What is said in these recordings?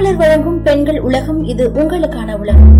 மாமலர் வழங்கும் பெண்கள் உலகம் இது உங்களுக்கான உலகம்.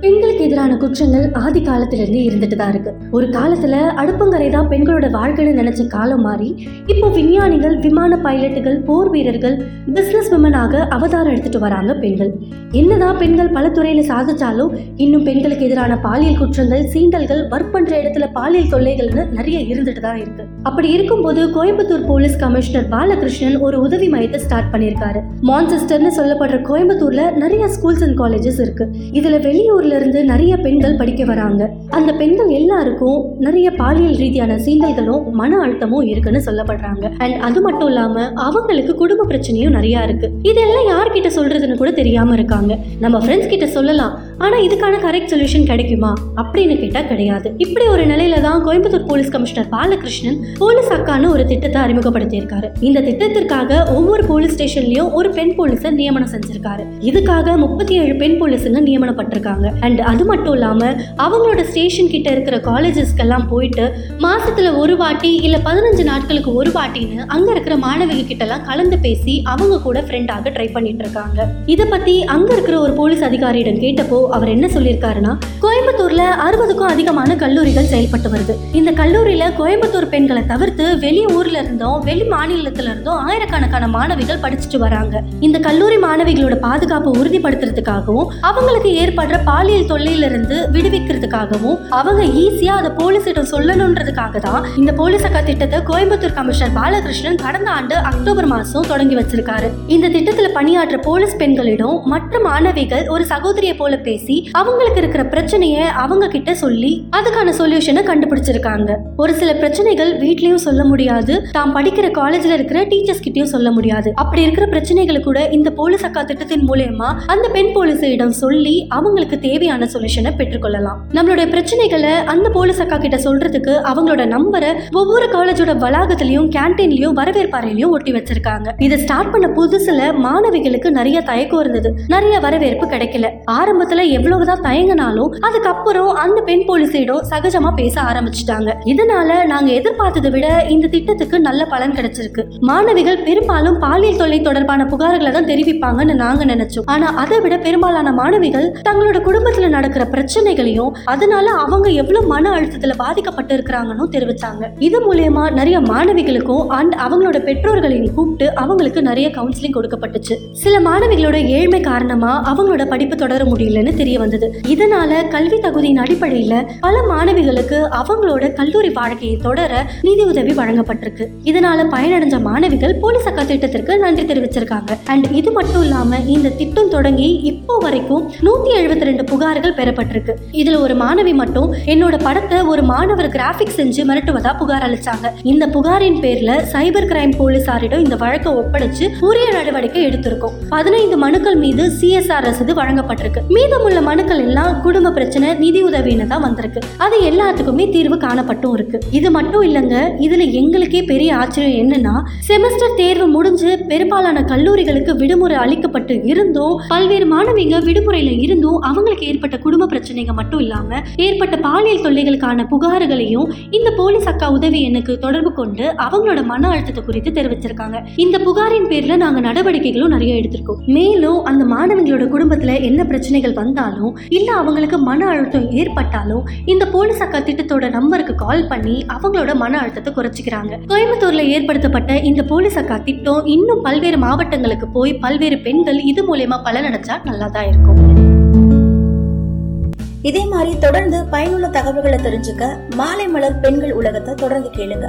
பெண்கள் பெண்களுக்கு எதிரான குற்றங்கள் ஆதி காலத்திலிருந்தே இருந்துட்டு தான் இருக்கு. ஒரு காலத்துல அடுப்பங்கரை தான் பெண்களோட வாழ்க்கைன்னு நினைச்ச காலம் மாறி இப்போ விஞ்ஞானிகள் விமான பைலட்டுகள் போர் வீரர்கள் பிசினஸ் விமனாக அவதாரம் எடுத்துட்டு வராங்க பெண்கள். என்னதான் பெண்கள் பல துறையில சாதிச்சாலும் இன்னும் பெண்களுக்கு எதிரான பாலியல் குற்றங்கள் சீண்டல்கள் ஒர்க் பண்ற இடத்துல பாலியல் தொல்லைகள்னு நிறைய இருந்துட்டு தான் இருக்கு. அப்படி இருக்கும்போது கோயம்புத்தூர் போலீஸ் கமிஷனர் பாலகிருஷ்ணன் ஒரு உதவி மையத்தை ஸ்டார்ட் பண்ணியிருக்காரு. மான்செஸ்டர்னு சொல்லப்படுற கோயம்புத்தூர்ல நிறைய ஸ்கூல்ஸ் அண்ட் காலேஜஸ் இருக்கு. இதுல வெளியூர்ல இருந்து நிறைய பெண்கள் படிக்க வராங்க. அந்த பெண்கள் எல்லாருக்கும் நிறைய பாலியல் ரீதியான சீண்டல்களும் மன அழுத்தமும் இருக்குன்னு சொல்லப்படுறாங்க. அண்ட் அது மட்டும் இல்லாம அவங்களுக்கு குடும்ப பிரச்சனையும் நிறைய இருக்கு. இதெல்லாம் யார்கிட்ட சொல்றதுன்னு கூட தெரியாம இருக்காங்க. நம்ம ஃப்ரெண்ட்ஸ் கிட்ட சொல்லலாம். ஆனால் இதுக்கான கரெக்ட் சொல்யூஷன் கிடைக்குமா? அப்படின்னு கேட்டால் கிடையாது. இப்படி ஒரு நிலையில தான் Coimbatore police commissioner Balakrishnan police அக்கான்னு ஒரு திட்டத்தை அறிமுகப்படுத்தியிருக்காரு. இந்த திட்டத்திற்காக ஒவ்வொரு போலீஸ் ஸ்டேஷன்லயும் ஒரு பெண் போலீஸை நியமனம் செஞ்சிருக்காரு. இதுக்காக முப்பத்தி ஏழு பெண் போலீஸுங்க நியமனப்பட்டிருக்காங்க. அண்ட் அது மட்டும் இல்லாம அவங்களோட ஸ்டேஷன் கிட்ட இருக்கிற காலேஜஸ்க்கெல்லாம் போயிட்டு மாசத்துல ஒரு வாட்டி இல்ல பதினஞ்சு நாட்களுக்கு ஒரு வாட்டின்னு அங்க இருக்கிற மாணவிக கிட்ட எல்லாம் கலந்து பேசி அவங்க கூட ஃப்ரெண்டாக ட்ரை பண்ணிட்டு இருக்காங்க. இதை பத்தி அங்க இருக்கிற ஒரு போலீஸ் அதிகாரியிடம் கேட்டப்போ அவர் என்ன சொல்லியிருக்காருன்னா கோயம்புத்தூர்ல அறுபதுக்கும் அதிகமான கல்லூரிகள் செயல்பட்டு வருது. இந்த கல்லூரியில கோயம்புத்தூர் பெண்களை தவிர்த்து வெளி ஊர்ல இருந்தும் வெளி மாநிலத்துல இருந்தும் ஆயிரக்கணக்கான மாணவிகள் படிச்சுட்டு வராங்க. இந்த கல்லூரி மாணவிகளோட பாதுகாப்பு உறுதிப்படுத்துறதுக்காகவும் அவங்களுக்கு ஏற்படுற பாலியல் தொல்லையிலிருந்து விடுவிக்கிறதுக்காகவும் அவங்க ஈஸியா அதை போலீஸிடம் சொல்லணுன்றதுக்காக தான் இந்த போலீஸ் அக்கா திட்டத்தை கோயம்புத்தூர் கமிஷனர் பாலகிருஷ்ணன் கடந்த ஆண்டு அக்டோபர் மாசம் தொடங்கி வச்சிருக்காரு. இந்த திட்டத்துல பணியாற்ற போலீஸ் பெண்களிடம் மற்ற மாணவிகள் ஒரு சகோதரியை போல பேசி அவங்களுக்கு இருக்கிற பிரச்சனைய அவங்க கிட்ட சொல்லி அதுக்கான சொல்யூஷனை கண்டுபிடிச்சிருக்காங்க. ஒரு சில பிரச்சனைகள் வீட்லயும் சொல்ல முடியாது தாம் படிக்கிற காலேஜ்ல இருக்கிற டீச்சர்ஸ் கிட்டயும் சொல்ல முடியாது. அப்படி இருக்கிற பிரச்சனைகளை கூட இந்த போலீஸ் அக்கா திட்டத்தின் மூலயமா அந்த பெண் போலீஸிடம் சொல்லி அவங்களுக்கு தேவையான சொல்யூஷனை பெற்றுக்கொள்ளலாம். நம்மளுடைய பிரச்சனைகளை அந்த போலீஸ் அக்கா கிட்ட சொல்றதுக்கு அவங்களோட நம்பரை ஒவ்வொரு காலேஜோட வளாகத்திலயும் கேன்டீன்லயும் வரவேற்பாறையிலையும் ஒட்டி வச்சிருக்காங்க. இதை ஸ்டார்ட் பண்ண புதுசுல மாணவிகளுக்கு நிறைய தயக்கம் இருந்தது. நிறைய வரவேற்பு கிடைக்கல. ஆரம்பத்துல எவ்வளவுதான் தயங்கினாலும் அதுக்கப்புறம் அந்த பெண் போலீஸிடம் சகஜமா பேச ஆரம்பிச்சிட்டாங்க. இதனால நாங்க எதிர்பார்த்ததை விட இந்த திட்டத்துக்கு நல்ல பலன் கிடைச்சிருக்கு. மாணவிகள் பெரும்பாலும் பாலியல் தொல்லை தொடர்பான புகார்களை தான் தெரிவிப்பாங்கன்னு நாங்க நினைச்சோம். ஆனா அதை விட பெரும்பாலான மாணவிகள் தங்களோட குடும்பத்துல நடக்கிற பிரச்சனைகளையும் அதனால அவங்க எவ்வளவு மன அழுத்தத்துல பாதிக்கப்பட்டு இருக்கிறாங்கன்னு தெரிவிச்சாங்க. இது மூலயமா நிறைய மாணவிகளுக்கும் அண்ட் அவங்களோட பெற்றோர்களையும் கூப்பிட்டு அவங்களுக்கு நிறைய கவுன்சிலிங் கொடுக்கப்பட்டுச்சு. சில மாணவிகளோட ஏழ்மை காரணமா அவங்களோட படிப்பு தொடர முடியலன்னு தெரிய வந்தது. இதனால கல்வி தகுதியின் அடிப்படையில பல மாணவிகளுக்கு அவங்களோட கல்லூரி வாழ்க்கையை தொடர நிதி உதவி வழங்கப்பட்டிருக்கு. இதனால பயனடைஞ்ச மாணவிகள் போலீஸ் அக்கா திட்டத்திற்கு நன்றி தெரிவிச்சிருக்காங்க. அண்ட் இது மட்டும் இல்லாம இந்த திட்டம் தொடங்கி இப்போ வரைக்கும் நூத்தி எழுபத்தி ரெண்டு புகார்கள் பெறப்பட்டிருக்கு. இதுல ஒரு மாணவி மட்டும் என்னோட படத்தை ஒரு மாணவர் கிராபிக் செஞ்சு மிரட்டுவதா புகார் அளிச்சாங்க. இந்த புகாரின் பேர்ல சைபர் கிரைம் போலீசாரிடம் இந்த வழக்கை ஒப்படைச்சு உரிய நடவடிக்கை எடுத்திருக்கோம். பதினைந்து மனுக்கள் மீது சிஎஸ்ஆர் ரசீது வழங்கப்பட்டிருக்கு. உள்ள மனுக்கள் எல்லாம் குடும்ப பிரச்சனை நிதி உதவின்னு தான் வந்திருக்கு. அது எல்லாத்துக்குமே தீர்வு காணப்பட்டும் இருக்கு. இது மட்டும் இல்லைங்க இதுல எங்களுக்கே பெரிய ஆச்சரியம் என்னன்னா செமஸ்டர் தேர்வு முடிஞ்சு பெரும்பாலான கல்லூரிகளுக்கு விடுமுறை அளிக்கப்பட்டு இருந்தும் பல்வேறு மாணவிங்க விடுமுறையில இருந்தும் அவங்களுக்கு ஏற்பட்ட குடும்ப பிரச்சனைகள் மட்டும் இல்லாம ஏற்பட்ட பாலியல் தொல்லைகளுக்கான புகார்களையும் இந்த போலீஸ் அக்கா உதவி எனக்கு தொடர்பு கொண்டு அவங்களோட மன அழுத்தத்தை குறித்து தெரிவிச்சிருக்காங்க. இந்த புகாரின் பேர்ல நாங்க நடவடிக்கைகளும் நிறைய எடுத்திருக்கோம். மேலும் அந்த மாணவிகளோட குடும்பத்துல என்ன பிரச்சனைகள் வந்து வந்தாலும் இல்ல அவங்களுக்கு மன அழுத்தம் ஏற்பட்டாலும் இந்த போலீஸ் அக்கா திட்டத்தோட நம்பருக்கு கால் பண்ணி அவங்களோட மன அழுத்தத்தை குறைச்சிக்கிறாங்க. கோயம்புத்தூர்ல ஏற்படுத்தப்பட்ட இந்த போலீஸ் அக்கா திட்டம் இன்னும் பல்வேறு மாவட்டங்களுக்கு போய் பல்வேறு பெண்கள் இது மூலயமா பலனடைஞ்சா நல்லா தான் இருக்கும். இதே மாதிரி தொடர்ந்து பயனுள்ள தகவல்களை தெரிஞ்சுக்க மாலை மலர் பெண்கள் உலகத்தை தொடர்ந்து கேளுங்க.